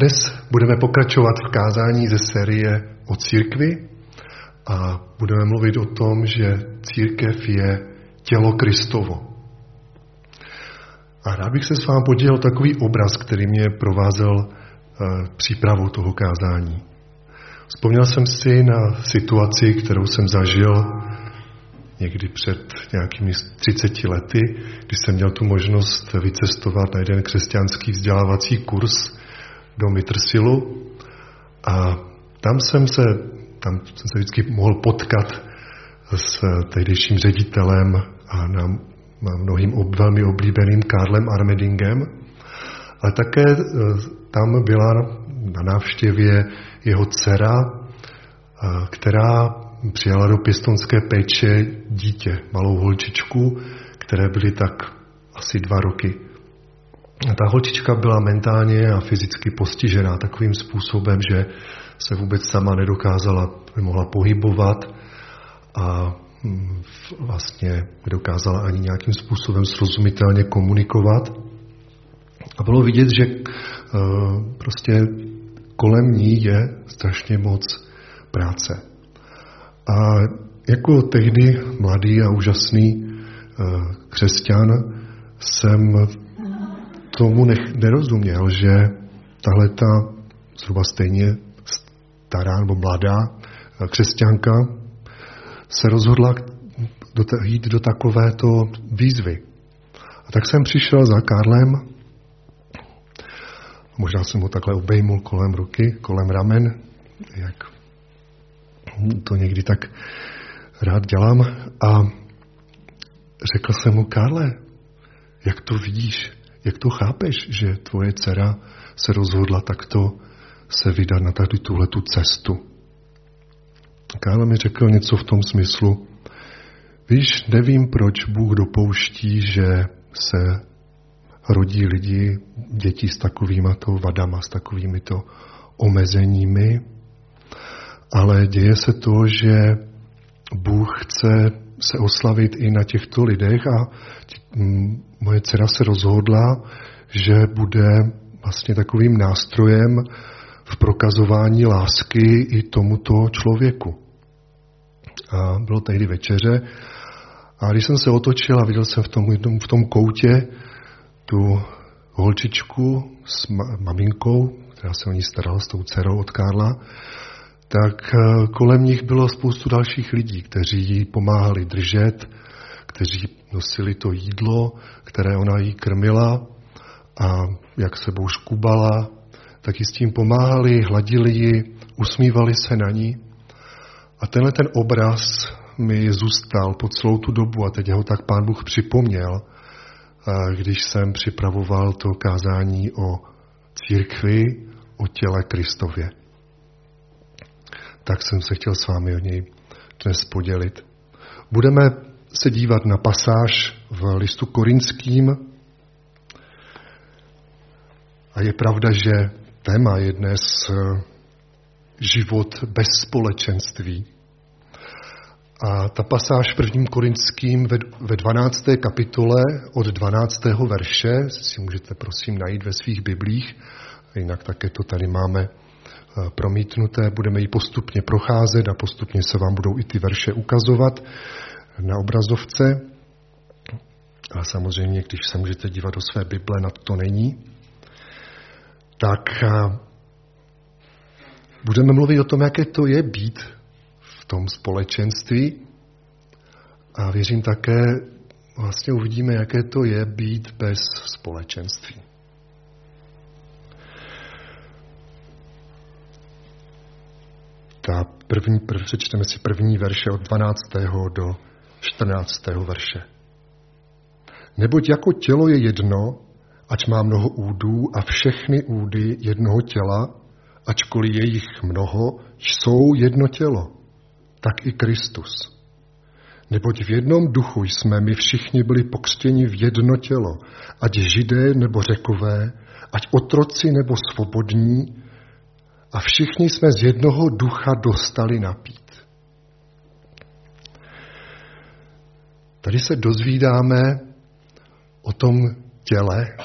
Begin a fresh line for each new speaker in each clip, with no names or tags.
Dnes budeme pokračovat v kázání ze série o církvi a budeme mluvit o tom, že církev je tělo Kristovo. A rád bych se s vámi podělil takový obraz, který mě provázel uh, přípravou toho kázání. Vzpomněl jsem si na situaci, kterou jsem zažil někdy před nějakými 30 lety, když jsem měl tu možnost vycestovat na jeden křesťanský vzdělávací kurz do Mitrsilu a tam jsem se, tam jsem se vždycky mohl potkat s tehdejším ředitelem a na mnohým ob, velmi oblíbeným Karlem Armedingem, ale také e, tam byla na návštěvě jeho dcera, e, která přijala do pěstonské péče dítě, malou holčičku, které byly tak asi dva roky. Ta holčička byla mentálně a fyzicky postižená takovým způsobem, že se vůbec sama nedokázala, nemohla pohybovat a hm, vlastně nedokázala ani nějakým způsobem srozumitelně komunikovat. A bylo vidět, že eh, prostě kolem ní je strašně moc práce. A jako tehdy mladý a úžasný eh, křesťan jsem tomu nech, nerozuměl, že tahle ta zhruba stejně stará nebo mladá eh, křesťanka se rozhodla do, jít do takovéto výzvy. A tak jsem přišel za Karlem, možná jsem ho takhle obejmul kolem ruky, kolem ramen, jak to někdy tak rád dělám. A řekl jsem mu, Karle, jak to vidíš, jak to chápeš, že tvoje dcera se rozhodla takto se vydat na tady tuhle tu cestu. Karle mi řekl něco v tom smyslu, víš, nevím, proč Bůh dopouští, že se rodí lidi, děti s takovými to vadama, s takovými to omezeními, ale děje se to, že Bůh chce se oslavit i na těchto lidech a moje dcera se rozhodla, že bude vlastně takovým nástrojem v prokazování lásky i tomuto člověku. A bylo tehdy večeře a když jsem se otočil a viděl jsem v tom, v tom koutě tu holčičku s maminkou, která se o ní starala s tou dcerou od Karla, tak eh, kolem nich bylo spoustu dalších lidí, kteří jí pomáhali držet, kteří nosili to jídlo, které ona jí krmila a jak sebou škubala, tak jí s tím pomáhali, hladili ji, usmívali se na ní. A tenhle ten obraz mi zůstal po celou tu dobu a teď ho tak pán Bůh připomněl, když jsem připravoval to kázání o církvi, o těle Kristově tak jsem se chtěl s vámi o něj dnes podělit. Budeme se dívat na pasáž v listu korinským a je pravda, že téma je dnes eh, život bez společenství. A ta pasáž v prvním korinským ve 12. kapitole od 12. verše, si můžete prosím najít ve svých biblích, jinak také to tady máme Eh, promítnuté, budeme ji postupně procházet a postupně se vám budou i ty verše ukazovat na obrazovce. A samozřejmě, když se můžete dívat do své Bible, na to není. Tak budeme mluvit o tom, jaké to je být v tom společenství. A věřím také, vlastně uvidíme, jaké to je být bez společenství. ta první, prv, přečteme si první verše od 12. do 14. verše. Neboť jako tělo je jedno, ať má mnoho údů a všechny údy jednoho těla, ačkoliv je jich mnoho, jsou jedno tělo, tak i Kristus. Neboť v jednom duchu jsme my všichni byli pokřtěni v jedno tělo, ať židé nebo řekové, ať otroci nebo svobodní, a všichni jsme z jednoho ducha dostali napít. Tady se dozvídáme o tom těle,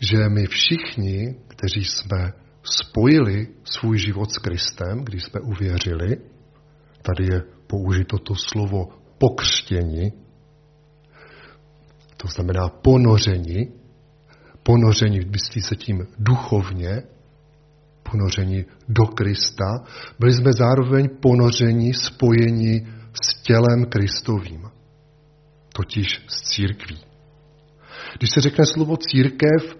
že my všichni, kteří jsme spojili svůj život s Kristem, když jsme uvěřili, tady je použito to slovo pokřtění, to znamená ponoření, ponoření, myslí se tím duchovně, ponoření do Krista, byli jsme zároveň ponoření, spojení s tělem Kristovým, totiž s církví. Když se řekne slovo církev,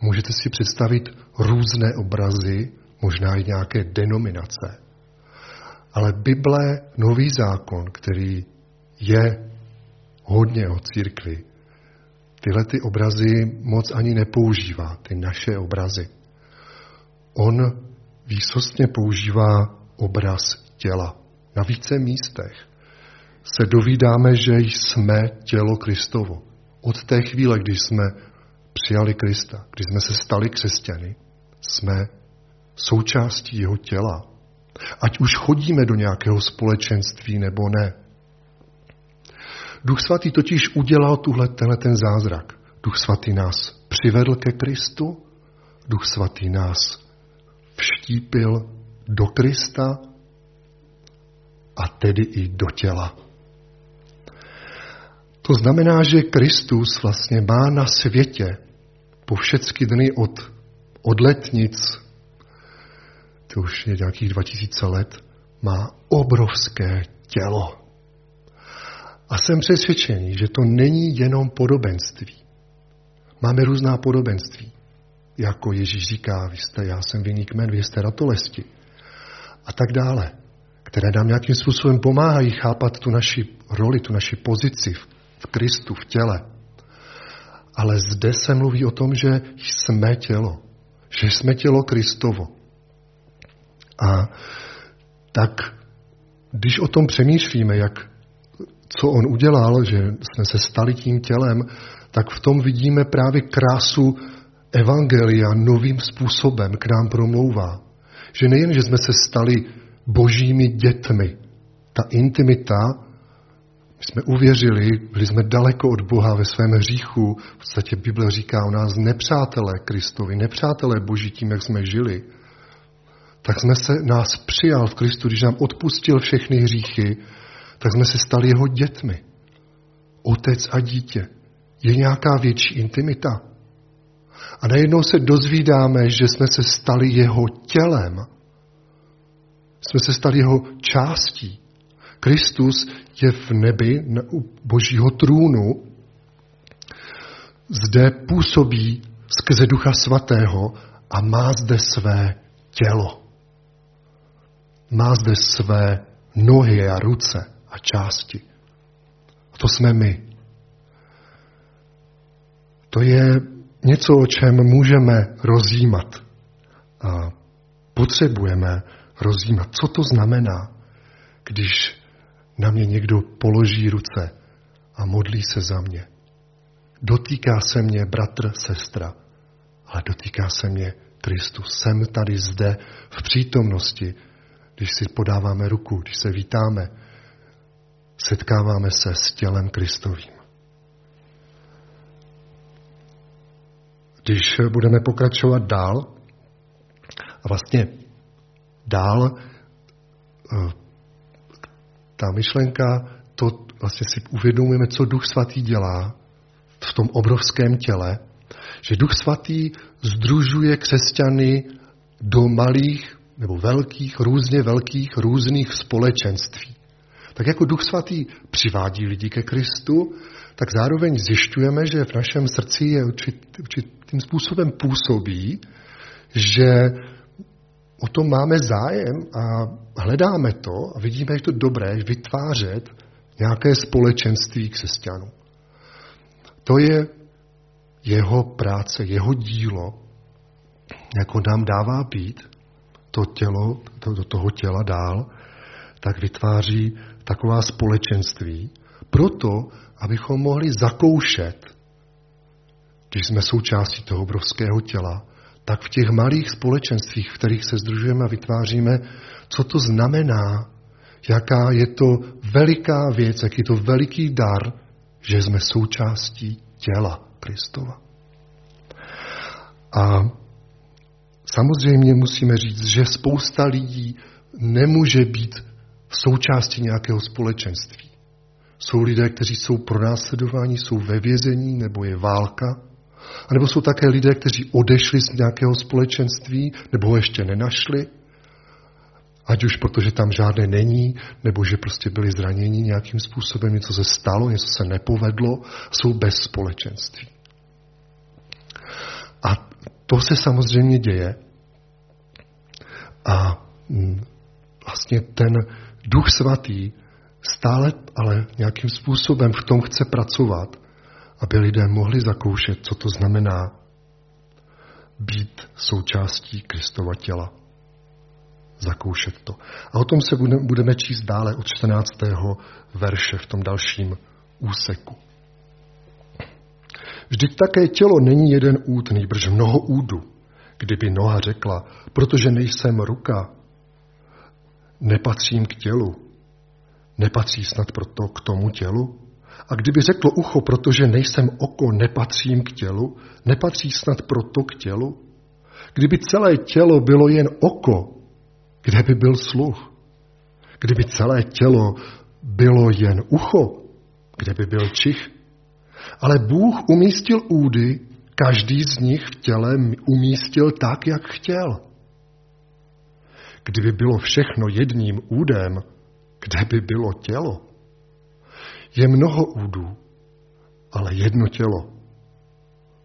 můžete si představit různé obrazy, možná i nějaké denominace. Ale Bible, nový zákon, který je hodně o církvi, tyhle ty obrazy moc ani nepoužívá, ty naše obrazy. On výsostně používá obraz těla. Na více místech se dovídáme, že jsme tělo Kristovo. Od té chvíle, když jsme přijali Krista, když jsme se stali křesťany, jsme součástí jeho těla. Ať už chodíme do nějakého společenství nebo ne. Duch svatý totiž udělal tuhle, tenhle ten zázrak. Duch svatý nás přivedl ke Kristu, Duch svatý nás vštípil do Krista a tedy i do těla. To znamená, že Kristus vlastně má na světě po všechny dny od, od letnic, to už je nějakých 2000 let, má obrovské tělo. A jsem přesvědčený, že to není jenom podobenství. Máme různá podobenství. Jako Ježíš říká, vy jste, já jsem vinný kmen, vy jste ratolesti. A tak dále. Které nám nějakým způsobem pomáhají chápat tu naši roli, tu naši pozici v Kristu, v těle. Ale zde se mluví o tom, že jsme tělo. Že jsme tělo Kristovo. A tak, když o tom přemýšlíme, jak, co on udělal, že jsme se stali tím tělem, tak v tom vidíme právě krásu Evangelia novým způsobem k nám promlouvá. Že nejen, že jsme se stali božími dětmi, ta intimita jsme uvěřili, byli jsme daleko od Boha ve svém hříchu. V podstatě Bible říká o nás nepřátelé Kristovi, nepřátelé Boží tím, jak jsme žili. Tak jsme se, nás přijal v Kristu, když nám odpustil všechny hříchy, tak jsme se stali jeho dětmi. Otec a dítě. Je nějaká větší intimita. A najednou se dozvídáme, že jsme se stali jeho tělem. Jsme se stali jeho částí. Kristus je v nebi u božího trůnu, zde působí skrze Ducha Svatého a má zde své tělo. Má zde své nohy a ruce a části. A to jsme my. To je něco, o čem můžeme rozjímat. A potřebujeme rozjímat. Co to znamená, když na mě někdo položí ruce a modlí se za mě. Dotýká se mě bratr, sestra, ale dotýká se mě Kristus. Jsem tady zde v přítomnosti, když si podáváme ruku, když se vítáme, setkáváme se s tělem Kristovým. Když budeme pokračovat dál, a vlastně dál eh, ta myšlenka, to vlastně si uvědomujeme, co Duch Svatý dělá v tom obrovském těle, že Duch Svatý združuje křesťany do malých nebo velkých, různě velkých, různých společenství. Tak jako Duch Svatý přivádí lidi ke Kristu, tak zároveň zjišťujeme, že v našem srdci je určit, určitým způsobem působí, že o tom máme zájem a hledáme to a vidíme, že to dobré vytvářet nějaké společenství křesťanů. To je jeho práce, jeho dílo, jako nám dává být to tělo, to, do toho těla dál, tak vytváří taková společenství, proto, abychom mohli zakoušet, když jsme součástí toho obrovského těla, tak v těch malých společenstvích, v kterých se združujeme a vytváříme, co to znamená, jaká je to veliká věc, jaký je to veliký dar, že jsme součástí těla Kristova. A samozřejmě musíme říct, že spousta lidí nemůže být v součástí nějakého společenství. Jsou lidé, kteří jsou pronásledováni, jsou ve vězení, nebo je válka. A nebo jsou také lidé, kteří odešli z nějakého společenství, nebo ho ještě nenašli. Ať už protože tam žádné není, nebo že prostě byli zraněni nějakým způsobem, něco se stalo, něco se nepovedlo, jsou bez společenství. A to se samozřejmě děje. A mm, vlastně ten duch svatý stále ale nějakým způsobem v tom chce pracovat, aby lidé mohli zakoušet, co to znamená být součástí Kristova těla. Zakoušet to. A o tom se budeme číst dále od 14. verše v tom dalším úseku. Vždyť také tělo není jeden út, nejbrž mnoho údu. Kdyby noha řekla, protože nejsem ruka, nepatřím k tělu, nepatří snad proto k tomu tělu? A kdyby řeklo ucho, protože nejsem oko, nepatřím k tělu, nepatří snad proto k tělu? Kdyby celé tělo bylo jen oko, kde by byl sluch? Kdyby celé tělo bylo jen ucho, kde by byl čich? Ale Bůh umístil údy, každý z nich v těle umístil tak, jak chtěl. Kdyby bylo všechno jedním údem, kde by bylo tělo? Je mnoho údů, ale jedno tělo.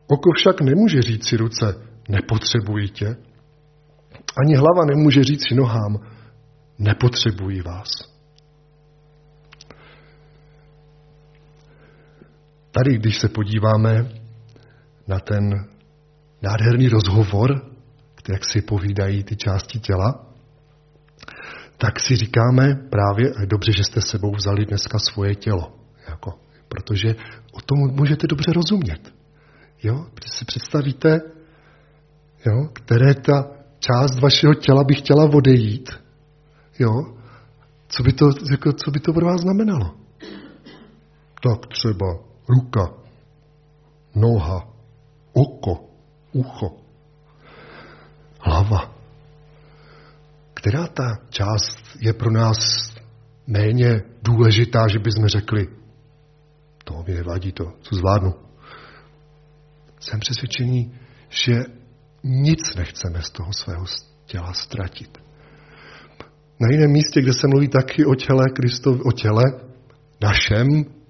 Oko však nemůže říct si ruce, nepotřebuji tě. Ani hlava nemůže říct si nohám, nepotřebuji vás. Tady, když se podíváme na ten nádherný rozhovor, jak si povídají ty části těla, tak si říkáme právě, dobře, že jste sebou vzali dneska svoje tělo. Jako, protože o tom můžete dobře rozumět. Jo? Protože si představíte, jo? které ta část vašeho těla by chtěla odejít. Jo? Co by to, jako, co by to pro vás znamenalo? Tak třeba ruka, noha, oko, ucho, hlava která ta část je pro nás méně důležitá, že bychom řekli, to mi nevadí, to, co zvládnu. Jsem přesvědčený, že nic nechceme z toho svého těla ztratit. Na jiném místě, kde se mluví taky o těle, Kristov, o těle našem,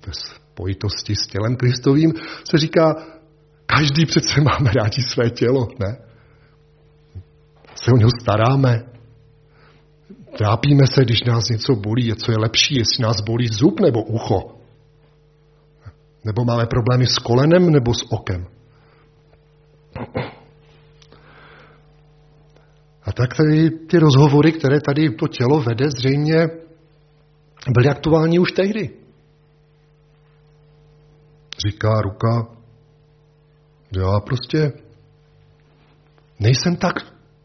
ve spojitosti s tělem Kristovým, se říká, každý přece máme rádi své tělo, ne? Se o něho staráme, Trápíme se, když nás něco bolí, co je lepší, jestli nás bolí zub nebo ucho. Nebo máme problémy s kolenem nebo s okem. A tak tady ty rozhovory, které tady to tělo vede, zřejmě byly aktuální už tehdy. Říká ruka, já prostě nejsem tak,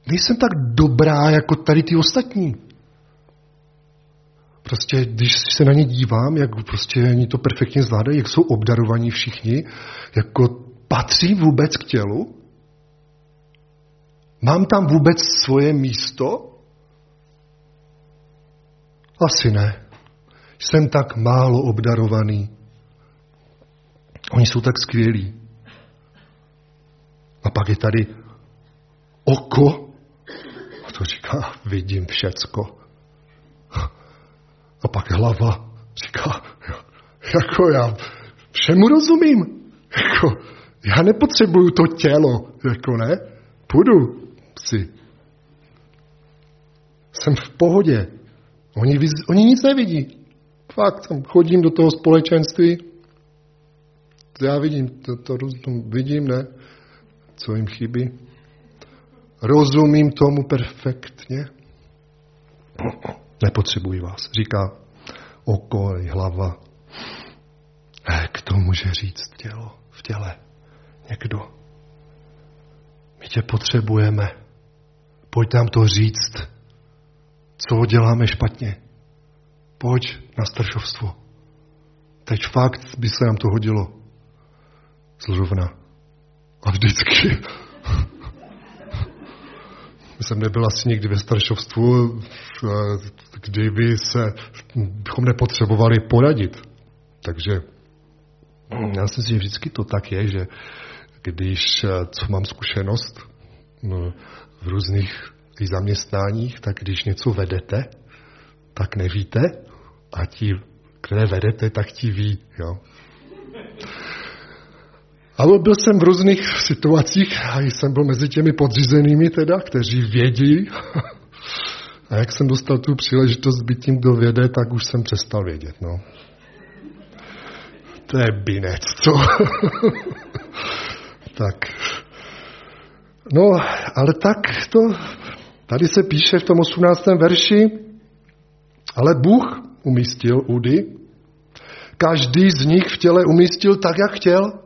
nejsem tak dobrá jako tady ty ostatní. Prostě, když se na ně dívám, jak prostě oni to perfektně zvládají, jak jsou obdarovaní všichni, jako patří vůbec k tělu? Mám tam vůbec svoje místo? Asi ne. Jsem tak málo obdarovaný. Oni jsou tak skvělí. A pak je tady oko. A to říká, vidím všecko. A pak hlava říká, jako já všemu rozumím. Jako, já nepotřebuju to tělo, jako ne. Půjdu si. Jsem v pohodě. Oni, oni nic nevidí. Fakt, tam chodím do toho společenství. Já vidím, to, to, to vidím, ne? Co jim chybí. Rozumím tomu perfektně. Nepotřebuji vás, říká oko hlava. Jak to může říct tělo v těle? Někdo. My tě potřebujeme. Pojď nám to říct, co děláme špatně. Pojď na staršovstvo. Teď fakt by se nám to hodilo. Zrovna. A vždycky. Jsem nebyl asi nikdy ve staršovstvu, kdyby se, bychom nepotřebovali poradit. Takže já si myslím, že vždycky to tak je, že když, co mám zkušenost no, v různých zaměstnáních, tak když něco vedete, tak nevíte a ti, které vedete, tak ti ví. Jo. Ale byl jsem v různých situacích a jsem byl mezi těmi podřízenými teda, kteří vědí. A jak jsem dostal tu příležitost být tím, kdo věde, tak už jsem přestal vědět. No. To je binec, co? tak. No, ale tak to, tady se píše v tom 18. verši, ale Bůh umístil údy, každý z nich v těle umístil tak, jak chtěl.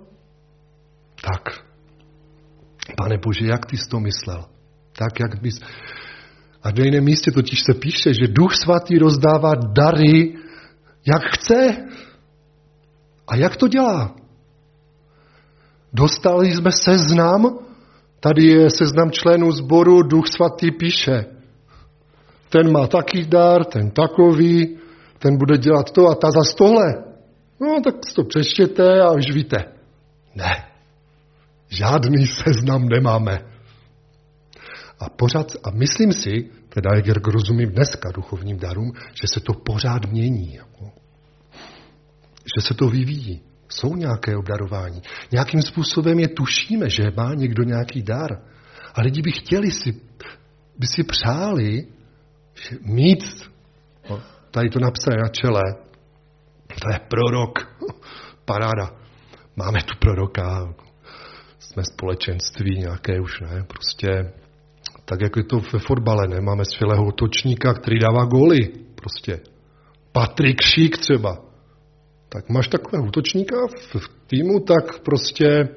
Tak, pane Bože, jak ty jsi to myslel? Tak, jak bys... A v jiném místě totiž se píše, že Duch Svatý rozdává dary, jak chce. A jak to dělá? Dostali jsme seznam, tady je seznam členů sboru, Duch Svatý píše. Ten má taký dar, ten takový, ten bude dělat to a ta za tohle. No, tak si to přečtěte a už víte. Ne. Žádný seznam nemáme. A pořád, a myslím si, teda jak rozumím dneska duchovním darům, že se to pořád mění. Jako. Že se to vyvíjí. Jsou nějaké obdarování. Nějakým způsobem je tušíme, že má někdo nějaký dar. A lidi by chtěli si, by si přáli mít, no, tady to napsané na čele, to je prorok, paráda. Máme tu proroka, jsme společenství nějaké už, ne? Prostě tak, jako je to ve fotbale, ne? Máme skvělého útočníka, který dává góly, prostě. Patrik Šík třeba. Tak máš takového útočníka v týmu, tak prostě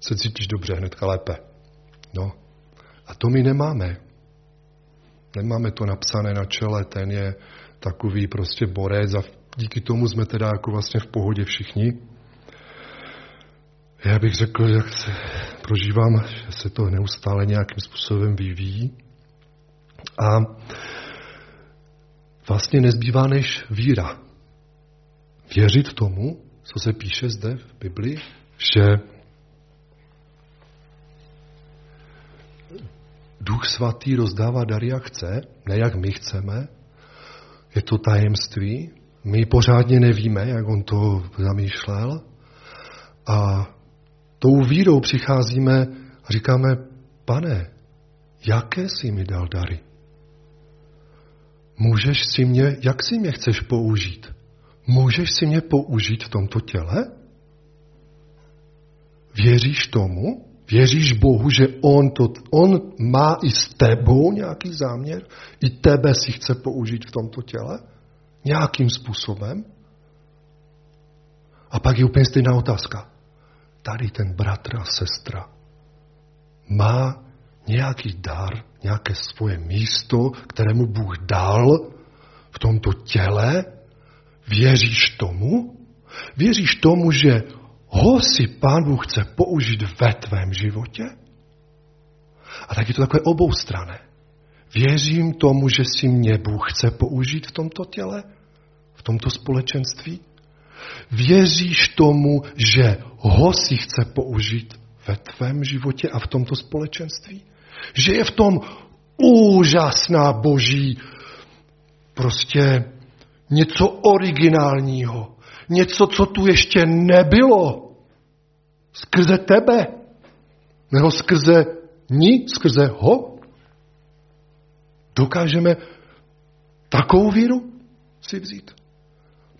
se cítíš dobře, hnedka lépe. No. A to my nemáme. Nemáme to napsané na čele, ten je takový prostě borec a díky tomu jsme teda jako vlastně v pohodě všichni. Já bych řekl, jak se prožívám, že se to neustále nějakým způsobem vyvíjí. A vlastně nezbývá než víra. Věřit tomu, co se píše zde v Biblii, že Duch Svatý rozdává dary, jak chce, ne jak my chceme. Je to tajemství. My pořádně nevíme, jak on to zamýšlel. A tou vírou přicházíme a říkáme, pane, jaké jsi mi dal dary? Můžeš si mě, jak si mě chceš použít? Můžeš si mě použít v tomto těle? Věříš tomu? Věříš Bohu, že on, to, on má i s tebou nějaký záměr? I tebe si chce použít v tomto těle? Nějakým způsobem? A pak je úplně stejná otázka tady ten bratr a sestra má nějaký dar, nějaké svoje místo, kterému Bůh dal v tomto těle, věříš tomu? Věříš tomu, že ho si Pán Bůh chce použít ve tvém životě? A tak je to takové oboustrané. Věřím tomu, že si mě Bůh chce použít v tomto těle, v tomto společenství? Věříš tomu, že ho si chce použít ve tvém životě a v tomto společenství? Že je v tom úžasná boží prostě něco originálního, něco, co tu ještě nebylo, skrze tebe, nebo skrze ní, skrze ho. Dokážeme takovou víru si vzít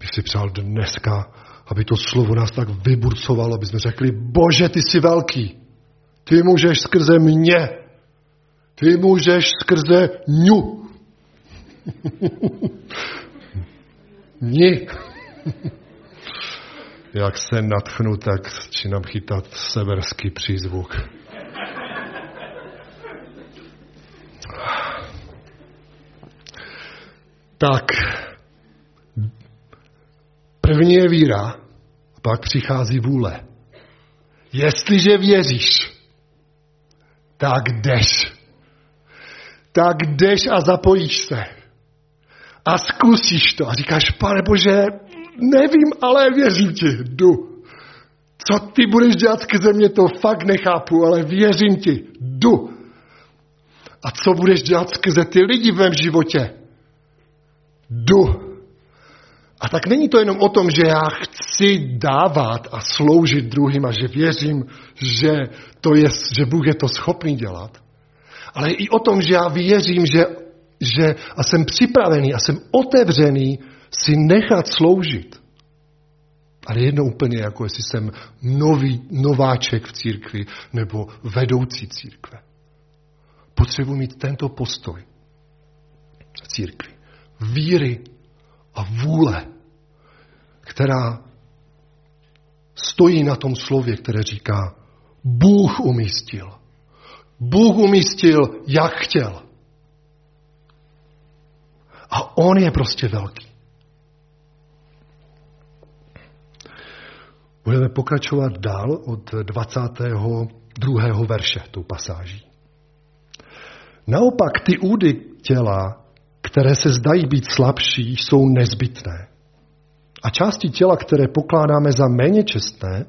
bych si přál dneska, aby to slovo nás tak vyburcovalo, aby jsme řekli, bože, ty jsi velký. Ty můžeš skrze mě. Ty můžeš skrze ňu. Ní. Jak se natchnu, tak začínám chytat severský přízvuk. Tak, První je víra, a pak přichází vůle. Jestliže věříš, tak jdeš. tak jdeš a zapojíš se. A zkusíš to. A říkáš, pane Bože, nevím, ale věřím ti, jdu. Co ty budeš dělat skrze mě, to fakt nechápu, ale věřím ti, jdu. A co budeš dělat skrze ty lidi v mém životě? Jdu. A tak není to jenom o tom, že já chci dávat a sloužit druhým a že věřím, že, to je, že Bůh je to schopný dělat. Ale i o tom, že já věřím, že, že a jsem připravený a jsem otevřený si nechat sloužit. Ale jedno úplně jako jestli jsem nový, nováček v církvi nebo vedoucí církve. Potřebuji mít tento postoj v církvi. Víry a vůle, která stojí na tom slově, které říká, Bůh umístil. Bůh umístil, jak chtěl. A on je prostě velký. Budeme pokračovat dál od 22. verše tou pasáží. Naopak ty údy těla, které se zdají být slabší, jsou nezbytné. A části těla, které pokládáme za méně čestné,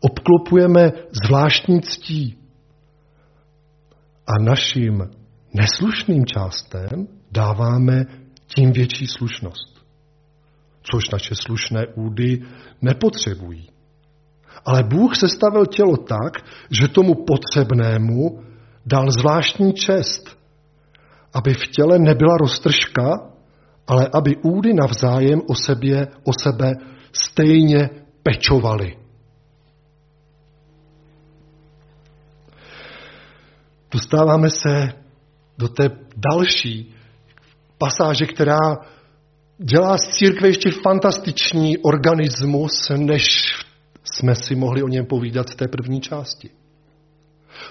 obklopujeme zvláštní ctí. A našim neslušným částem dáváme tím větší slušnost. Což naše slušné údy nepotřebují. Ale Bůh sestavil tělo tak, že tomu potřebnému dal zvláštní čest, aby v těle nebyla roztržka, ale aby údy navzájem o, sebě, o sebe stejně pečovaly. Dostáváme se do té další pasáže, která dělá z církve ještě fantastiční organismus, než jsme si mohli o něm povídat v té první části.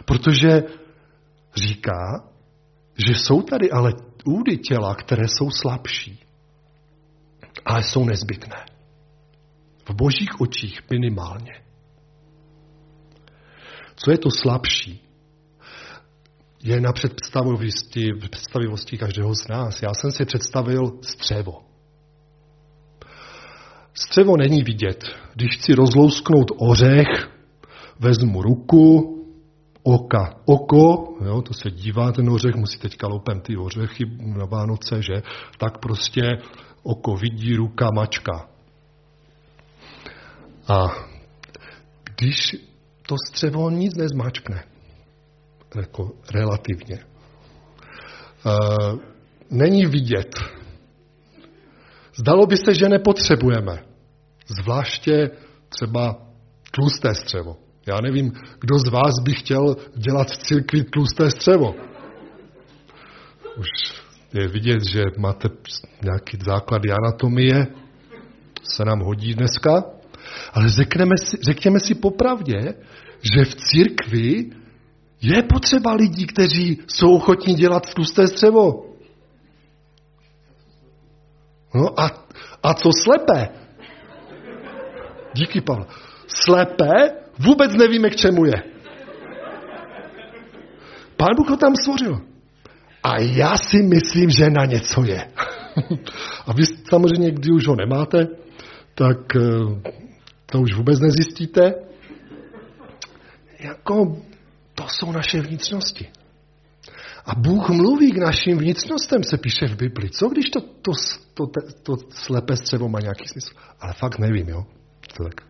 Protože říká, že jsou tady ale údy těla, které jsou slabší, ale jsou nezbytné. V božích očích minimálně. Co je to slabší? Je na představivosti, představivosti každého z nás. Já jsem si představil střevo. Střevo není vidět. Když chci rozlousknout ořech, vezmu ruku, oka. Oko, jo, to se dívá ten ořech, musí teďka loupem ty ořechy na Vánoce, že? Tak prostě oko vidí, ruka mačka. A když to střevo nic nezmačkne, jako relativně, uh, není vidět. Zdalo by se, že nepotřebujeme. Zvláště třeba tlusté střevo. Já nevím, kdo z vás by chtěl dělat v církvi tlusté střevo. Už je vidět, že máte nějaký základy anatomie, se nám hodí dneska, ale řekneme si, řekněme si popravdě, že v církvi je potřeba lidí, kteří jsou ochotní dělat tlusté střevo. No a, a co slepé? Díky, Pavel. Slepé Vůbec nevíme, k čemu je. Pán Bůh ho tam stvořil. A já si myslím, že na něco je. A vy samozřejmě, kdy už ho nemáte, tak eh, to už vůbec nezjistíte. Jako, to jsou naše vnitřnosti. A Bůh mluví k našim vnitřnostem, se píše v Bibli. Co když to, to, to, to, to slepé střevo má nějaký smysl? Ale fakt nevím, jo. Tak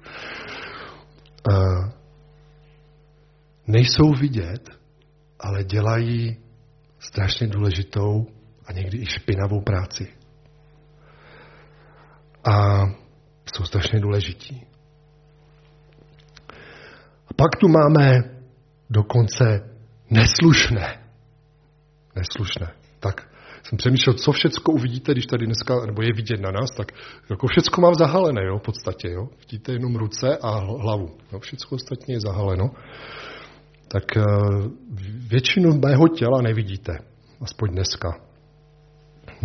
nejsou vidět, ale dělají strašně důležitou a někdy i špinavou práci. A jsou strašně důležití. A pak tu máme dokonce neslušné. Neslušné. Tak jsem přemýšlel, co všecko uvidíte, když tady dneska, nebo je vidět na nás, tak jako všecko mám zahalené, jo, v podstatě, jo. Vidíte jenom ruce a hlavu. Jo, všecko ostatně je zahaleno. Tak eh, většinu mého těla nevidíte, aspoň dneska.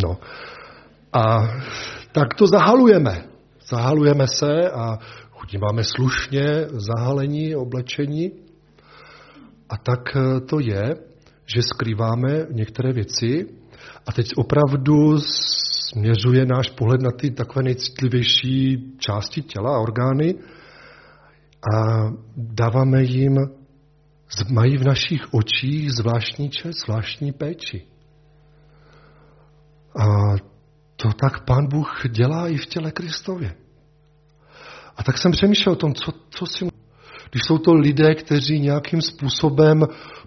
No. A tak to zahalujeme. Zahalujeme se a máme slušně zahalení, oblečení. A tak eh, to je, že skrýváme některé věci a teď opravdu směřuje náš pohled na ty takové nejcitlivější části těla a orgány a dáváme jim, mají v našich očích zvláštní čest, zvláštní péči. A to tak pán Bůh dělá i v těle Kristově. A tak jsem přemýšlel o tom, co, co si... Když jsou to lidé, kteří nějakým způsobem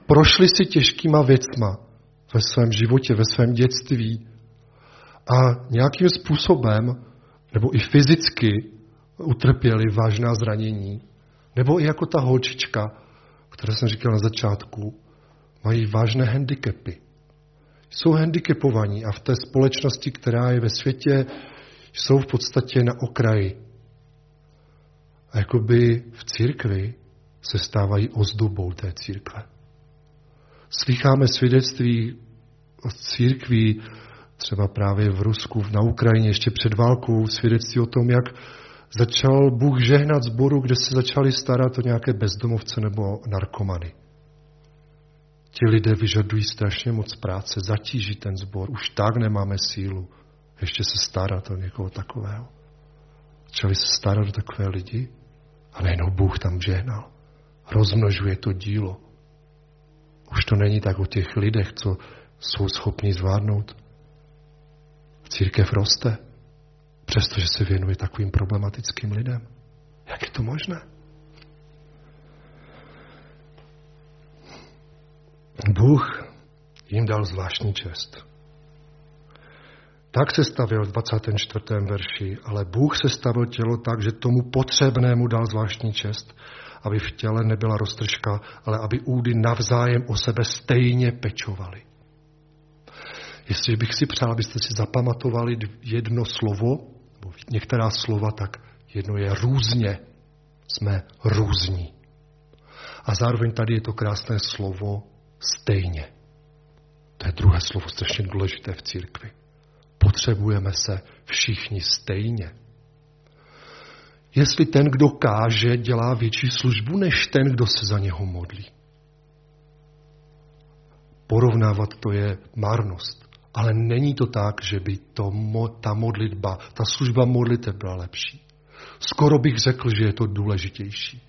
prošli si těžkýma věcma ve svém životě, ve svém dětství a nějakým způsobem, nebo i fyzicky, utrpěli vážná zranění, nebo i jako ta holčička, které jsem říkal na začátku, mají vážné handicapy. Jsou handicapovaní a v té společnosti, která je ve světě, jsou v podstatě na okraji. A jakoby v církvi se stávají ozdobou té církve. Slycháme svědectví od církví, třeba právě v Rusku, na Ukrajině, ještě před válkou, svědectví o tom, jak začal Bůh žehnat zboru, kde se začali starat o nějaké bezdomovce nebo narkomany. Ti lidé vyžadují strašně moc práce, zatíží ten zbor. Už tak nemáme sílu ještě se starat o někoho takového. Začali se starat o takové lidi a nejenom Bůh tam žehnal. Rozmnožuje to dílo. Už to není tak o těch lidech, co jsou schopni zvládnout. Církev roste, přestože se věnuje takovým problematickým lidem. Jak je to možné? Bůh jim dal zvláštní čest. Tak se stavil v 24. verši, ale Bůh se stavil tělo tak, že tomu potřebnému dal zvláštní čest, aby v těle nebyla roztržka, ale aby údy navzájem o sebe stejně pečovali. Jestli bych si přál, abyste si zapamatovali jedno slovo, nebo některá slova, tak jedno je různě. Jsme různí. A zároveň tady je to krásné slovo stejně. To je druhé slovo strašně důležité v církvi. Potřebujeme se všichni stejně. Jestli ten, kdo káže, dělá větší službu než ten, kdo se za něho modlí. Porovnávat to je marnost. Ale není to tak, že by to, ta modlitba, ta služba modliteb byla lepší. Skoro bych řekl, že je to důležitější.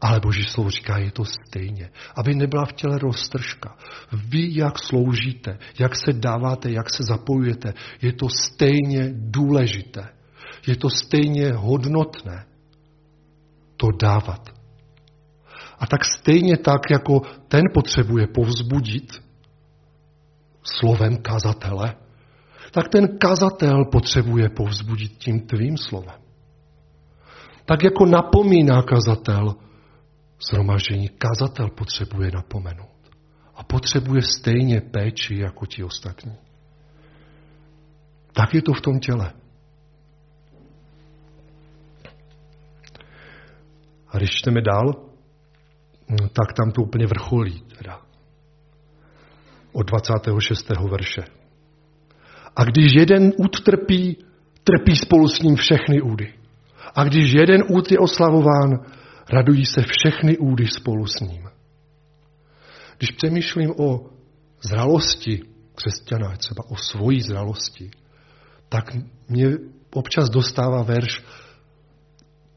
Ale Boží slovo říká, je to stejně. Aby nebyla v těle roztržka. Vy, jak sloužíte, jak se dáváte, jak se zapojujete, je to stejně důležité. Je to stejně hodnotné to dávat. A tak stejně tak, jako ten potřebuje povzbudit slovem kazatele, tak ten kazatel potřebuje povzbudit tím tvým slovem. Tak jako napomíná kazatel zhromaždění, kazatel potřebuje napomenout. A potřebuje stejně péči jako ti ostatní. Tak je to v tom těle. A když čteme dál, tak tam to úplně vrcholí. Teda. Od 26. verše. A když jeden úd trpí, trpí spolu s ním všechny údy. A když jeden úd je oslavován, radují se všechny údy spolu s ním. Když přemýšlím o zralosti křesťana, třeba o svojí zralosti, tak mě občas dostává verš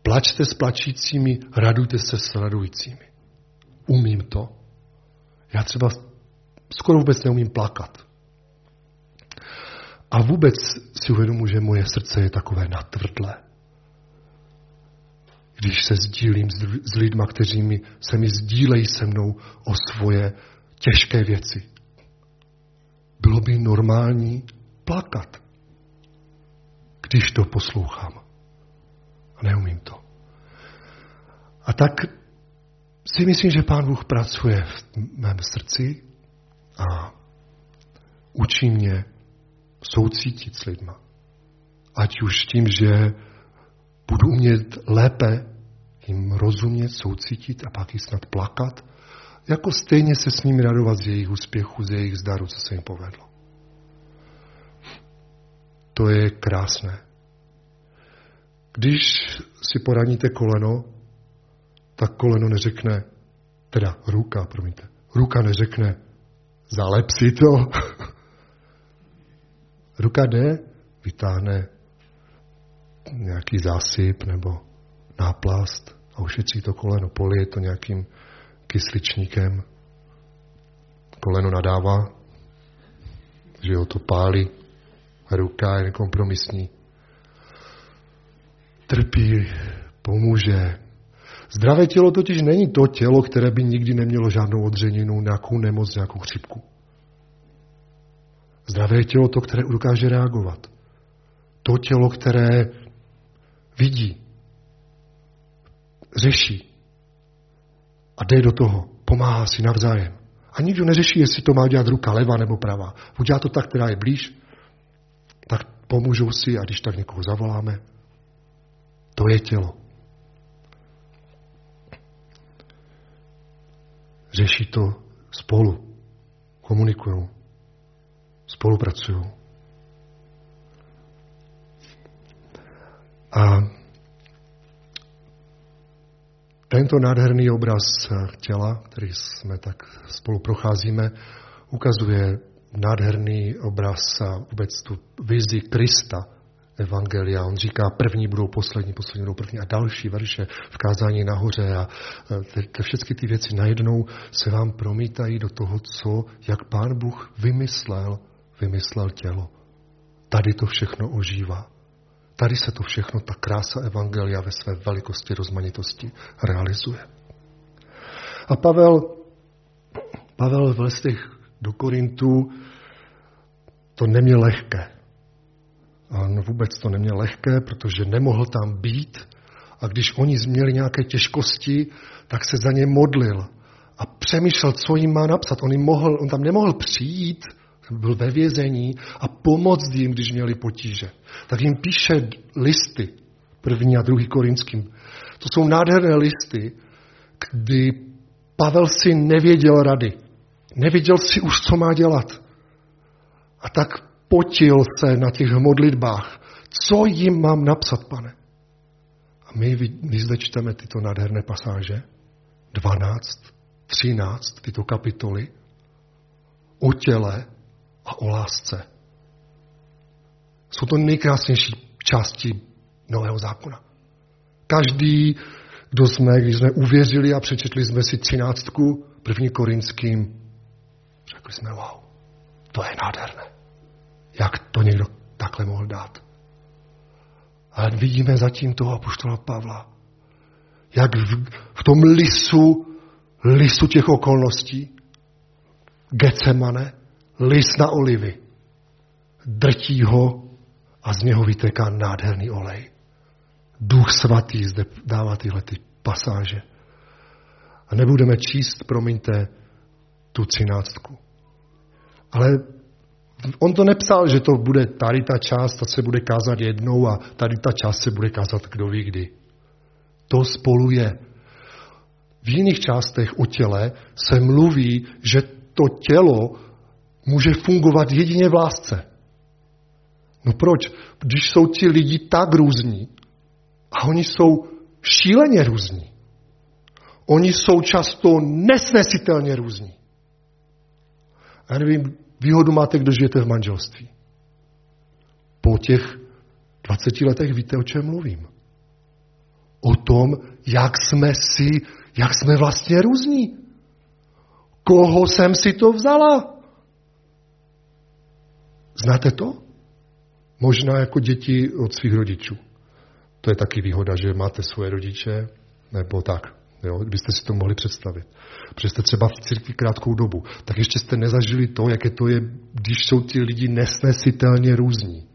Plačte s plačícími, radujte se s radujícími. Umím to. Já třeba skoro vůbec neumím plakat. A vůbec si uvědomuji, že moje srdce je takové natvrdlé. Když se sdílím s, lidma, kteří mi, se mi sdílejí se mnou o svoje těžké věci. Bylo by normální plakat, když to poslouchám. A neumím to. A tak si myslím, že Pán Bůh pracuje v mém srdci a učí mě soucítit s lidma. Ať už tím, že budu umět lépe jim rozumět, soucítit a pak ji snad plakat, jako stejně se s nimi radovat z jejich úspěchu, z jejich zdaru, co se jim povedlo. To je krásné. Když si poraníte koleno, tak koleno neřekne, teda ruka, promiňte, Ruka neřekne, zalep si to. Ruka jde, vytáhne nějaký zásyp nebo náplast a ušetří to koleno, polije to nějakým kysličníkem. Koleno nadává, že ho to pálí, ruka je nekompromisní. Trpí, pomůže. Zdravé tělo totiž není to tělo, které by nikdy nemělo žádnou odřeninu, nějakou nemoc, nějakou chřipku. Zdravé je tělo to, které dokáže reagovat. To tělo, které vidí, řeší a jde do toho, pomáhá si navzájem. A nikdo neřeší, jestli to má dělat ruka leva nebo pravá. Udělá to tak, která je blíž, tak pomůžou si a když tak někoho zavoláme, to je tělo. Řeší to spolu, komunikují, spolupracují. A tento nádherný obraz těla, který jsme tak spolu procházíme, ukazuje nádherný obraz a vůbec tu vizi Krista, Evangelia. On říká, první budou poslední, poslední budou první a další verše v kázání nahoře a te, všechny ty věci najednou se vám promítají do toho, co, jak pán Bůh vymyslel, vymyslel tělo. Tady to všechno ožívá. Tady se to všechno, ta krása Evangelia ve své velikosti, rozmanitosti realizuje. A Pavel, Pavel v listech do Korintu to neměl lehké. A no vůbec to neměl lehké, protože nemohl tam být a když oni měli nějaké těžkosti, tak se za ně modlil a přemýšlel, co jim má napsat. On, jim mohl, on tam nemohl přijít, byl ve vězení a pomoct jim, když měli potíže. Tak jim píše listy, první a druhý korinským. To jsou nádherné listy, kdy Pavel si nevěděl rady. Nevěděl si už, co má dělat. A tak potil se na těch modlitbách. Co jim mám napsat, pane? A my, my zde čteme tyto nádherné pasáže. 12, 13, tyto kapitoly. O těle a o lásce. Jsou to nejkrásnější části Nového zákona. Každý, kdo jsme, když jsme uvěřili a přečetli jsme si třináctku, první korinským, řekli jsme, wow, to je nádherné. Jak to někdo takhle mohl dát? Ale vidíme zatím toho apoštola Pavla, jak v, v tom lisu, lisu těch okolností, Getsemane, lis na olivy, drtí ho a z něho vytéká nádherný olej. Duch svatý zde dává tyhle ty pasáže. A nebudeme číst, promiňte, tu třináctku. Ale on to nepsal, že to bude tady ta část, ta se bude kázat jednou a tady ta část se bude kázat kdo ví kdy. To spolu je. V jiných částech o těle se mluví, že to tělo může fungovat jedině v lásce. No proč? Když jsou ti lidi tak různí a oni jsou šíleně různí. Oni jsou často nesnesitelně různí. Já nevím, výhodu máte, kdo žijete v manželství. Po těch 20 letech víte, o čem mluvím. O tom, jak jsme si, jak jsme vlastně různí. Koho jsem si to vzala? Znáte to? Možná jako děti od svých rodičů. To je taky výhoda, že máte svoje rodiče, nebo tak. Jo, byste si to mohli představit. Protože jste třeba v církvi krátkou dobu. Tak ještě jste nezažili to, jaké to je, když jsou ti lidi nesnesitelně různí.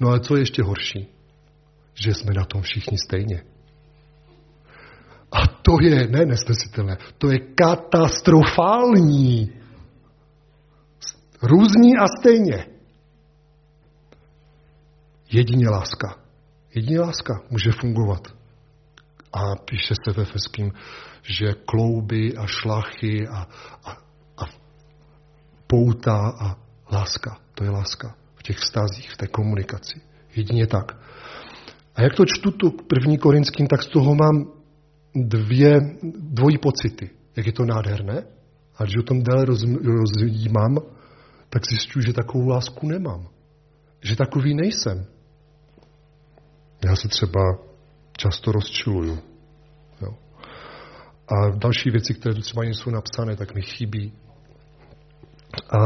No ale co je ještě horší? Že jsme na tom všichni stejně. A to je, ne nesnesitelné, to je katastrofální. Různí a stejně. Jedině láska. Jedině láska může fungovat. A píše se ve Feským, že klouby a šlachy a, a, a pouta a láska. To je láska v těch vztazích, v té komunikaci. Jedině tak. A jak to čtu tu první korinským, tak z toho mám dvě, dvojí pocity. jak je to nádherné. A když o tom déle roz, rozjímám, tak zjišťuji, že takovou lásku nemám. Že takový nejsem. Já se třeba často rozčiluju. Jo. A další věci, které tu třeba jsou napsané, tak mi chybí. A,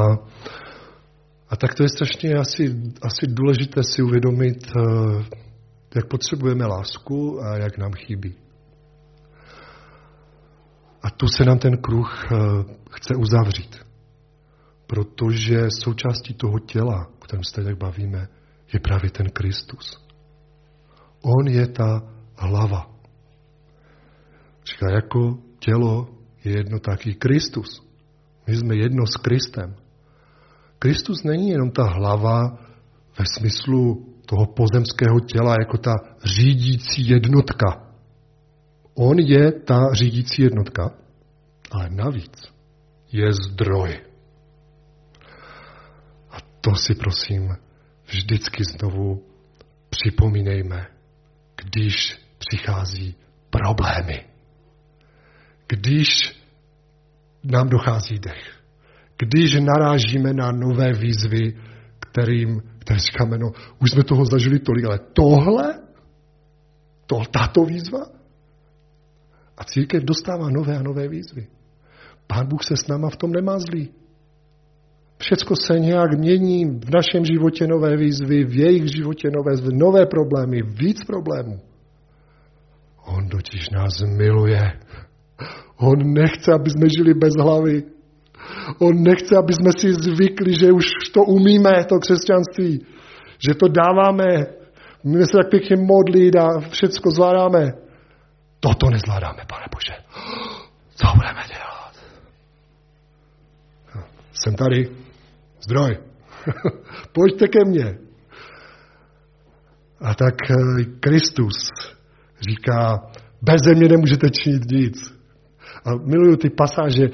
a tak to je strašně asi, asi důležité si uvědomit, eh, jak potřebujeme lásku a jak nám chybí. A tu se nám ten kruh eh, chce uzavřít. Protože součástí toho těla, o kterém se tak bavíme, je právě ten Kristus. On je ta hlava. Říká, jako tělo je jedno taky Kristus. My jsme jedno s Kristem. Kristus není jenom ta hlava ve smyslu toho pozemského těla jako ta řídící jednotka. On je ta řídící jednotka, ale navíc je zdroj. A to si prosím vždycky znovu připomínejme, když přichází problémy. Když nám dochází dech. Když narážíme na nové výzvy, kterým, které říkáme, no, už jsme toho zažili tolik, ale tohle, to, tato výzva? A církev dostává nové a nové výzvy. Pán Bůh se s náma v tom nemá zlý. Všecko se nějak mění v našem životě nové výzvy, v jejich životě nové, nové problémy, víc problémů. On totiž nás miluje. On nechce, aby jsme žili bez hlavy. On nechce, aby jsme si zvykli, že už to umíme, to křesťanství. Že to dáváme. Můžeme se tak pěkně modlit a všecko zvládáme. Toto nezvládáme, pane Bože. Co budeme dělat? Jsem tady. Zdroj. Pojďte ke mně. A tak eh, Kristus říká, bez země nemůžete činit nic. A miluju ty pasáže,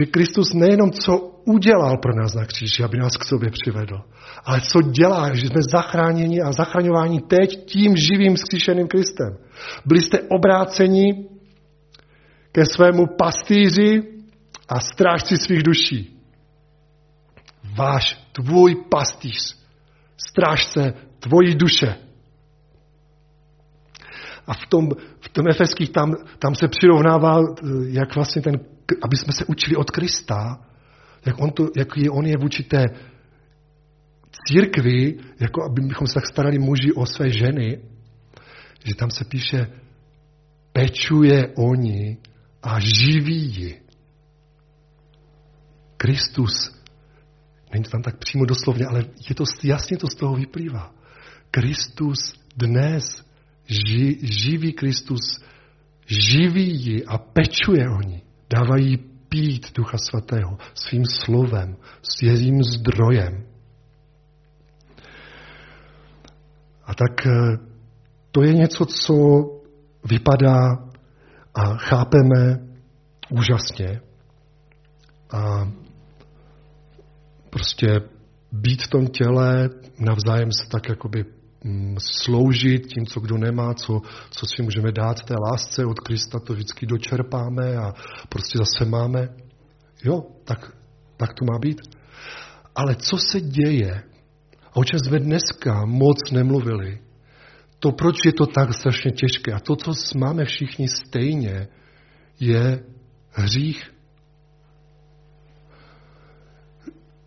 že Kristus nejenom co udělal pro nás na kříži, aby nás k sobě přivedl, ale co dělá, že jsme zachráněni a zachraňováni teď tím živým skříšeným Kristem. Byli jste obráceni ke svému pastýři a strážci svých duší. Váš, tvůj pastýř, strážce tvojí duše. A v tom, v tom efeských tam, tam se přirovnává, jak vlastně ten, aby jsme se učili od Krista, jak on, to, jak je, on je v určité církvi, jako abychom se tak starali muži o své ženy, že tam se píše, pečuje oni a živí ji. Kristus, není to tam tak přímo doslovně, ale je to, jasně to z toho vyplývá. Kristus dnes ži, živý Kristus živí ji a pečuje o ní. Dává jí pít Ducha Svatého svým slovem, s jejím zdrojem. A tak eh, to je něco, co vypadá a chápeme úžasně. A prostě být v tom těle, navzájem se tak jakoby sloužit tím, co kdo nemá, co, co si můžeme dát té lásce od Krista, to vždycky dočerpáme a prostě zase máme. Jo, tak, tak to má být. Ale co se děje, a o čem jsme dneska moc nemluvili, to, proč je to tak strašně těžké a to, co máme všichni stejně, je hřích.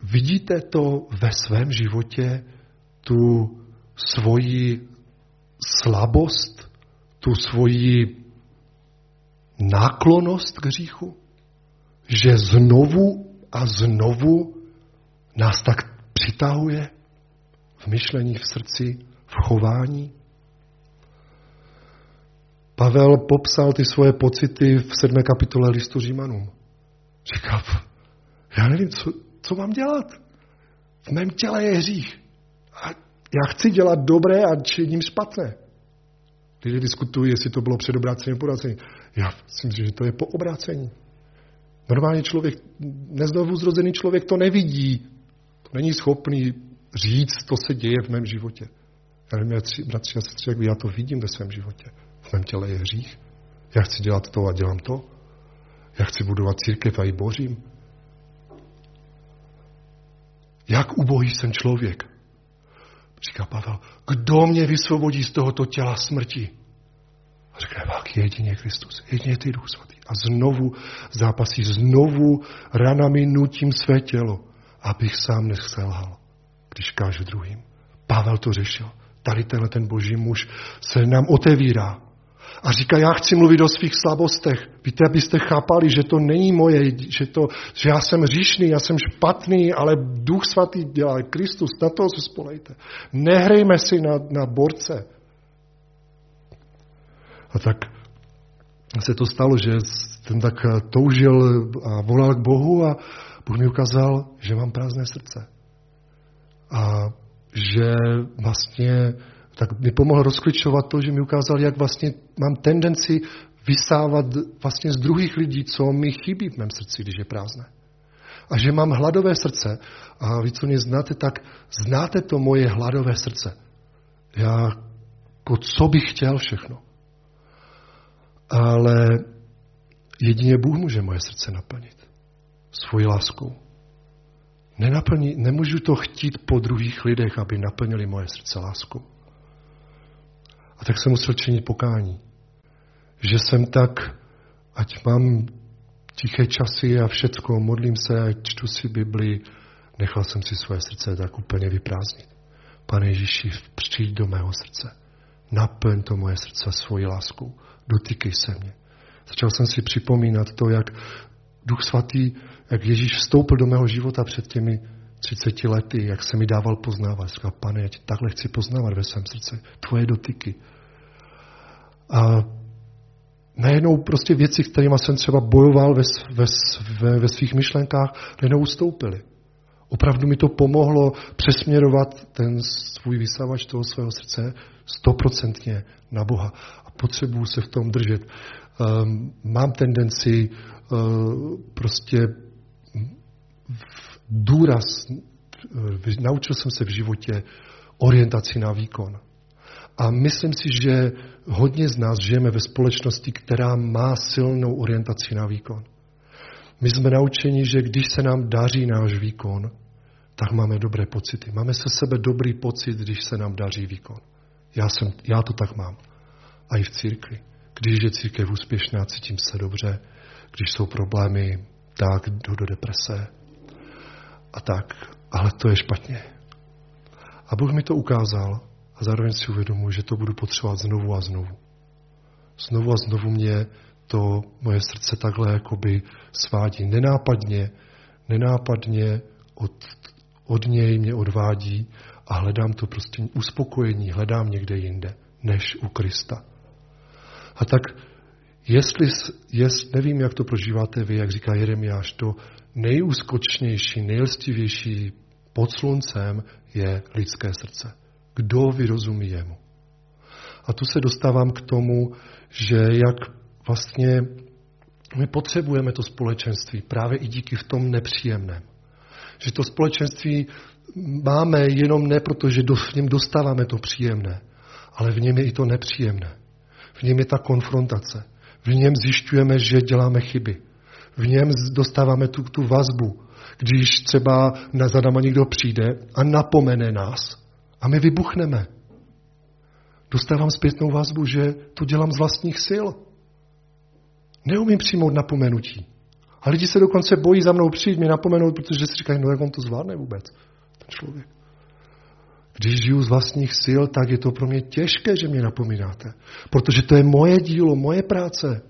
Vidíte to ve svém životě, tu svoji slabost, tu svoji náklonost k hříchu? Že znovu a znovu nás tak přitahuje v myšlení, v srdci, v chování? Pavel popsal ty svoje pocity v sedmé kapitole listu Římanům. Říká, já nevím, co, co mám dělat. V mém těle je hřích. A já chci dělat dobré a činím špatné. Lidé diskutují, jestli to bylo před obrácením po obrácení. Já si myslím, že to je po obrácení. Normálně člověk, neznovu zrozený člověk to nevidí. To není schopný říct, to se děje v mém životě. Já nevím, bratři a sestry, jak já to vidím ve svém životě. V mém těle je hřích. Já chci dělat to a dělám to. Já chci budovat církev a ji bořím. Jak ubohý jsem člověk. Říká Pavel, kdo mě vysvobodí z tohoto těla smrti? A řekne, pak jedině Kristus, jedině ty Duch Svatý. A znovu zápasí, znovu ranami nutím své tělo, abych sám neselhal, když kážu druhým. Pavel to řešil. Tady tenhle ten boží muž se nám otevírá a říká, já chci mluvit o svých slabostech. Víte, abyste chápali, že to není moje, že, to, že já jsem říšný, já jsem špatný, ale Duch Svatý dělá Kristus, na toho se spolejte. Nehrejme si na, na borce. A tak se to stalo, že ten tak toužil a volal k Bohu a Bůh mi ukázal, že mám prázdné srdce. A že vlastně tak mi pomohl rozkličovat to, že mi ukázal, jak vlastně mám tendenci vysávat vlastně z druhých lidí, co mi chybí v mém srdci, když je prázdné. A že mám hladové srdce. A vy, co mě znáte, tak znáte to moje hladové srdce. Já, jako co bych chtěl všechno. Ale jedině Bůh může moje srdce naplnit. Svojí láskou. Nenaplní, nemůžu to chtít po druhých lidech, aby naplnili moje srdce láskou. A tak jsem musel činit pokání. Že jsem tak, ať mám tiché časy a všecko, modlím se, ať čtu si Bibli, nechal jsem si svoje srdce tak úplně vyprázdnit. Pane Ježíši, přijď do mého srdce. Naplň to moje srdce svojí láskou. Dotýkej se mě. Začal jsem si připomínat to, jak Duch Svatý, jak Ježíš vstoupil do mého života před těmi 30 lety, jak se mi dával poznávat. Říkal, pane, já tě takhle chci poznávat ve svém srdci. Tvoje dotyky. A najednou prostě věci, kterými jsem třeba bojoval ve, ve, ve, ve svých myšlenkách, najednou ustoupily. Opravdu mi to pomohlo přesměrovat ten svůj vysávač toho svého srdce stoprocentně na Boha. A potřebuju se v tom držet. Um, mám tendenci uh, prostě důraz, uh, naučil jsem se v životě orientaci na výkon. A myslím si, že hodně z nás žijeme ve společnosti, která má silnou orientaci na výkon. My jsme naučeni, že když se nám daří náš výkon, tak máme dobré pocity. Máme se sebe dobrý pocit, když se nám daří výkon. Já, jsem, já to tak mám. A i v církvi. Když je církev úspěšná, cítím se dobře. Když jsou problémy, tak jdu do deprese. A tak. Ale to je špatně. A Bůh mi to ukázal a zároveň si uvědomuji, že to budu potřebovat znovu a znovu. Znovu a znovu mě to moje srdce takhle jakoby svádí. Nenápadně, nenápadně od, od něj mě odvádí a hledám to prostě uspokojení, hledám někde jinde, než u Krista. A tak, jestli, jest, nevím, jak to prožíváte vy, jak říká Jeremiáš, to nejúskočnější, nejlstivější pod sluncem je lidské srdce. Kdo vyrozumí jemu? A tu se dostávám k tomu, že jak vlastně my potřebujeme to společenství právě i díky v tom nepříjemném. Že to společenství máme jenom ne proto, že v něm dostáváme to příjemné, ale v něm je i to nepříjemné. V něm je ta konfrontace. V něm zjišťujeme, že děláme chyby. V něm dostáváme tu, tu vazbu. Když třeba na za náma někdo přijde a napomene nás, a my vybuchneme. Dostávám zpětnou vazbu, že to dělám z vlastních sil. Neumím přijmout napomenutí. A lidi se dokonce bojí za mnou přijít, mě napomenout, protože si říkají, no jak on to zvládne vůbec, ten člověk. Když žiju z vlastních sil, tak je to pro mě těžké, že mě napomínáte. Protože to je moje dílo, moje práce.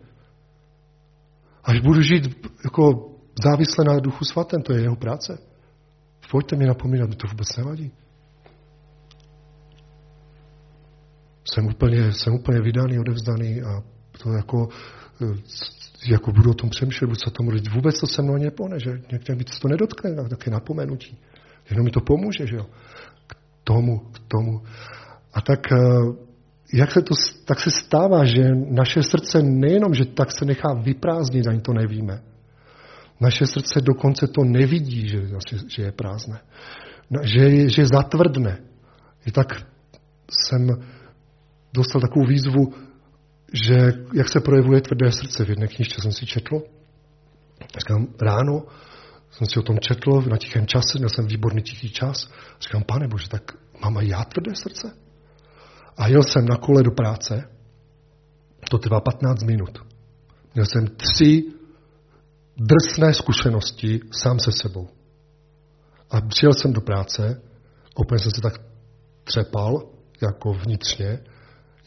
Až budu žít jako závisle na duchu svatém, to je jeho práce. Pojďte mě napomínat, mi to vůbec nevadí. jsem úplně, jsem úplně vydaný, odevzdaný a to jako, eh, jako budu o tom přemýšlet, budu se o tom mluvit. Vůbec to se mnou nepone, že nějak by to nedotkne, také napomenutí. Jenom mi to pomůže, že jo. Tomu, k tomu. A tak, eh, jak se to, tak se stává, že naše srdce nejenom, že tak se nechá vyprázdnit, ani to nevíme. Naše srdce dokonce to nevidí, že, že je prázdné. Že, že je zatvrdne. I tak jsem dostal takovou výzvu, že jak se projevuje tvrdé srdce. V jedné knižce jsem si četl, Říkám, ráno jsem si o tom četl na tichém čase, měl jsem výborný tichý čas. Říkám, pane Bože, tak mám já tvrdé srdce? A jel jsem na kole do práce, to trvá 15 minut. Měl jsem tři drsné zkušenosti sám se sebou. A přijel jsem do práce, úplně jsem se tak třepal, jako vnitřně,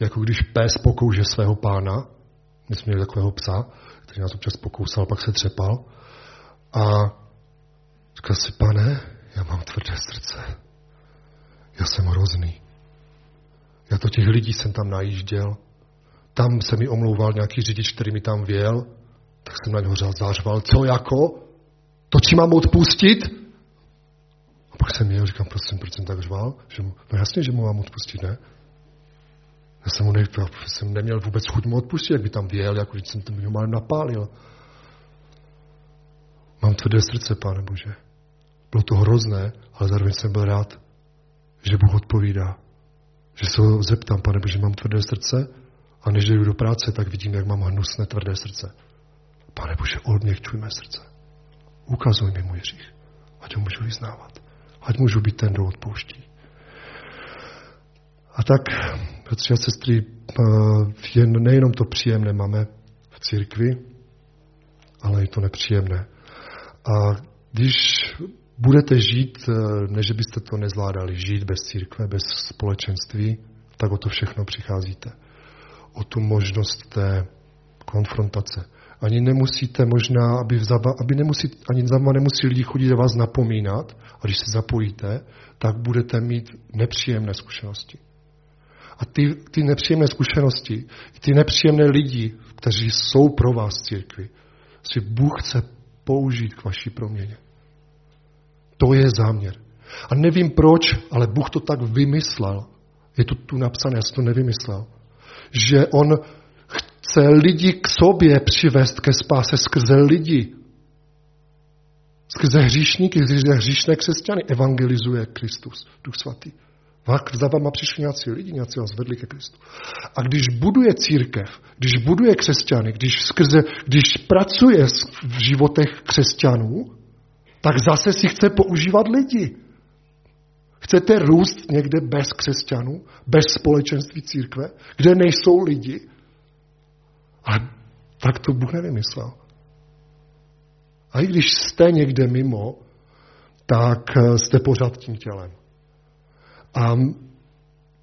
jako když pes pokouže svého pána. My jsme měli takového psa, který nás občas pokousal, pak se třepal. A říkal si, pane, já mám tvrdé srdce. Já jsem hrozný. Já to těch lidí jsem tam najížděl. Tam se mi omlouval nějaký řidič, který mi tam věl. Tak jsem na něho zářval. Co jako? To ti mám odpustit? A pak jsem jel, říkám, prosím, proč jsem tak řval? Že mu, no jasně, že mu mám odpustit, ne? Já jsem, mu ne, jsem neměl vůbec chuť mu odpustit, jak by tam věl, jako když jsem to mal napálil. Mám tvrdé srdce, pane Bože. Bylo to hrozné, ale zároveň jsem byl rád, že Bůh odpovídá. Že se ho zeptám, pane Bože, mám tvrdé srdce a než jdu do práce, tak vidím, jak mám hnusné tvrdé srdce. Pane Bože, odměkčuj mé srdce. Ukazuj mi můj hřích. Ať ho můžu vyznávat. Ať můžu být ten, kdo odpouští. A tak, a sestry, jen nejenom to příjemné máme v církvi, ale i to nepříjemné. A když budete žít, eh, ne že byste to nezvládali, žít bez církve, bez společenství, tak o to všechno přicházíte. O tu možnost té konfrontace. Ani nemusíte možná, aby, vzaba, aby nemusí, ani zama nemusí lidi chodit vás napomínat, a když se zapojíte, tak budete mít nepříjemné zkušenosti. A ty, ty nepříjemné zkušenosti, ty nepříjemné lidi, kteří jsou pro vás v církvi, si Bůh chce použít k vaší proměně. To je záměr. A nevím proč, ale Bůh to tak vymyslel. Je to tu napsané, já to nevymyslel. Že on chce lidi k sobě přivést ke spáse skrze lidi. Skrze hříšníky, skrze hříšné křesťany evangelizuje Kristus, Duch Svatý. Za váma přišli nějací lidi, nějací vás vedli ke Kristu. A když buduje církev, když buduje křesťany, když, skrze, když pracuje v životech křesťanů, tak zase si chce používat lidi. Chcete růst někde bez křesťanů, bez společenství církve, kde nejsou lidi? Ale tak to Bůh nevymyslel. A i když jste někde mimo, tak eh, jste pořád tím tělem. A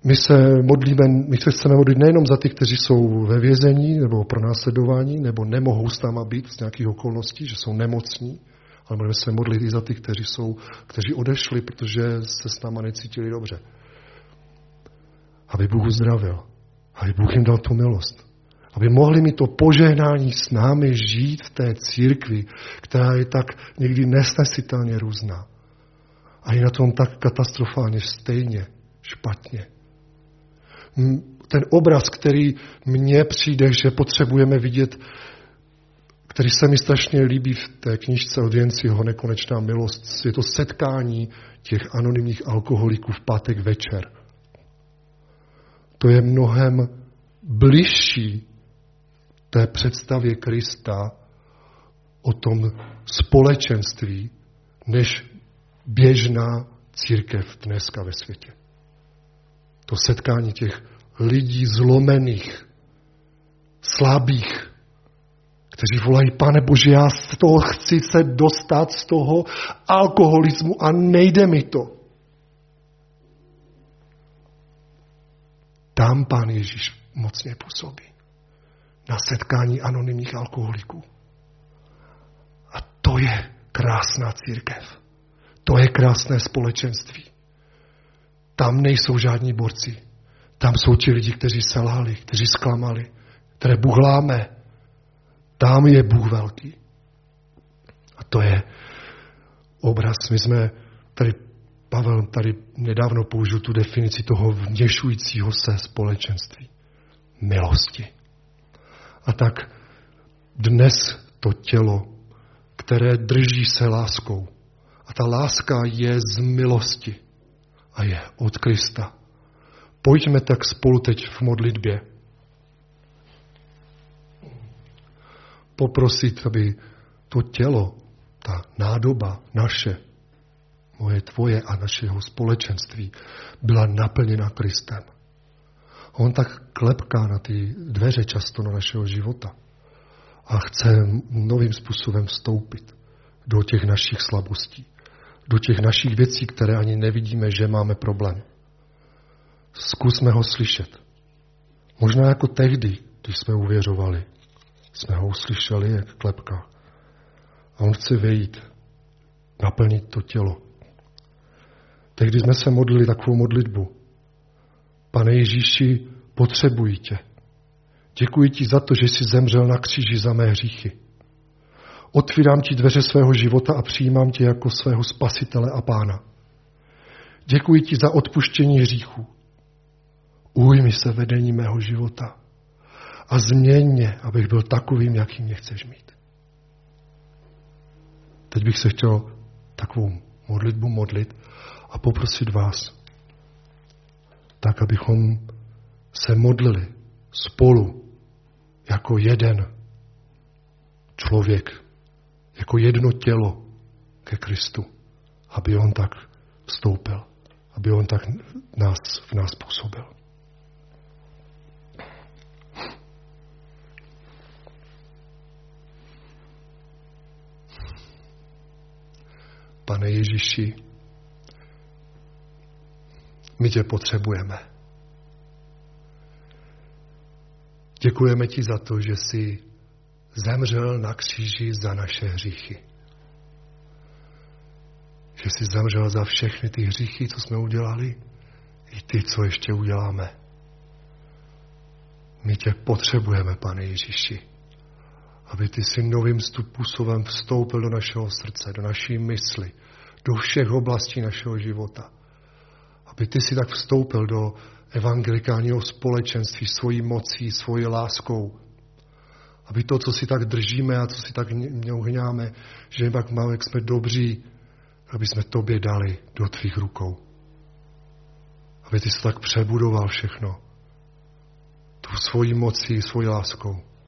my se modlíme, my se chceme modlit nejenom za ty, kteří jsou ve vězení nebo pro následování, nebo nemohou s náma být z nějakých okolností, že jsou nemocní, ale budeme se modlit i za ty, kteří, jsou, kteří odešli, protože se s náma necítili dobře. Aby Bůh uzdravil. Aby Bůh jim dal tu milost. Aby mohli mi to požehnání s námi žít v té církvi, která je tak někdy nesnesitelně různá. A je na tom tak katastrofálně stejně špatně. Ten obraz, který mně přijde, že potřebujeme vidět, který se mi strašně líbí v té knižce od Jenciho Nekonečná milost, je to setkání těch anonymních alkoholiků v pátek večer. To je mnohem bližší té představě Krista o tom společenství, než běžná církev dneska ve světě. To setkání těch lidí zlomených, slabých, kteří volají, pane Bože, já z toho chci se dostat z toho alkoholismu a nejde mi to. Tam pán Ježíš mocně působí. Na setkání anonymních alkoholiků. A to je krásná církev. To je krásné společenství. Tam nejsou žádní borci. Tam jsou ti lidi, kteří selhali, kteří zklamali, které Bůh láme. Tam je Bůh velký. A to je obraz. My jsme tady, Pavel tady nedávno použil tu definici toho vněšujícího se společenství. Milosti. A tak dnes to tělo, které drží se láskou, a ta láska je z milosti a je od Krista. Pojďme tak spolu teď v modlitbě poprosit, aby to tělo, ta nádoba naše, moje, tvoje a našeho společenství byla naplněna Kristem. On tak klepká na ty dveře často na našeho života a chce novým způsobem vstoupit do těch našich slabostí, do těch našich věcí, které ani nevidíme, že máme problém. Zkusme ho slyšet. Možná jako tehdy, když jsme uvěřovali, jsme ho uslyšeli jak klepka. A on chce vejít, naplnit to tělo. Tehdy jsme se modlili takovou modlitbu. Pane Ježíši, potřebuji tě. Děkuji ti za to, že jsi zemřel na kříži za mé hříchy. Otvírám ti dveře svého života a přijímám tě jako svého spasitele a pána. Děkuji ti za odpuštění hříchů. Ujmi se vedení mého života a změň mě, abych byl takovým, jaký mě chceš mít. Teď bych se chtěl takovou modlitbu modlit a poprosit vás, tak abychom se modlili spolu jako jeden člověk, jako jedno tělo ke Kristu, aby on tak vstoupil, aby on tak nás, v nás působil. Pane Ježíši, my tě potřebujeme. Děkujeme ti za to, že jsi zemřel na kříži za naše hříchy. Že jsi zemřel za všechny ty hříchy, co jsme udělali, i ty, co ještě uděláme. My tě potřebujeme, pane Ježíši, aby ty si novým způsobem vstoupil do našeho srdce, do naší mysli, do všech oblastí našeho života. Aby ty si tak vstoupil do evangelikálního společenství svojí mocí, svojí láskou. Aby to, co si tak držíme a co si tak neuhňáme, že pak máme, jak jsme dobří, aby jsme tobě dali do tvých rukou. Aby ty se tak přebudoval všechno. Tu svojí mocí, svojí láskou.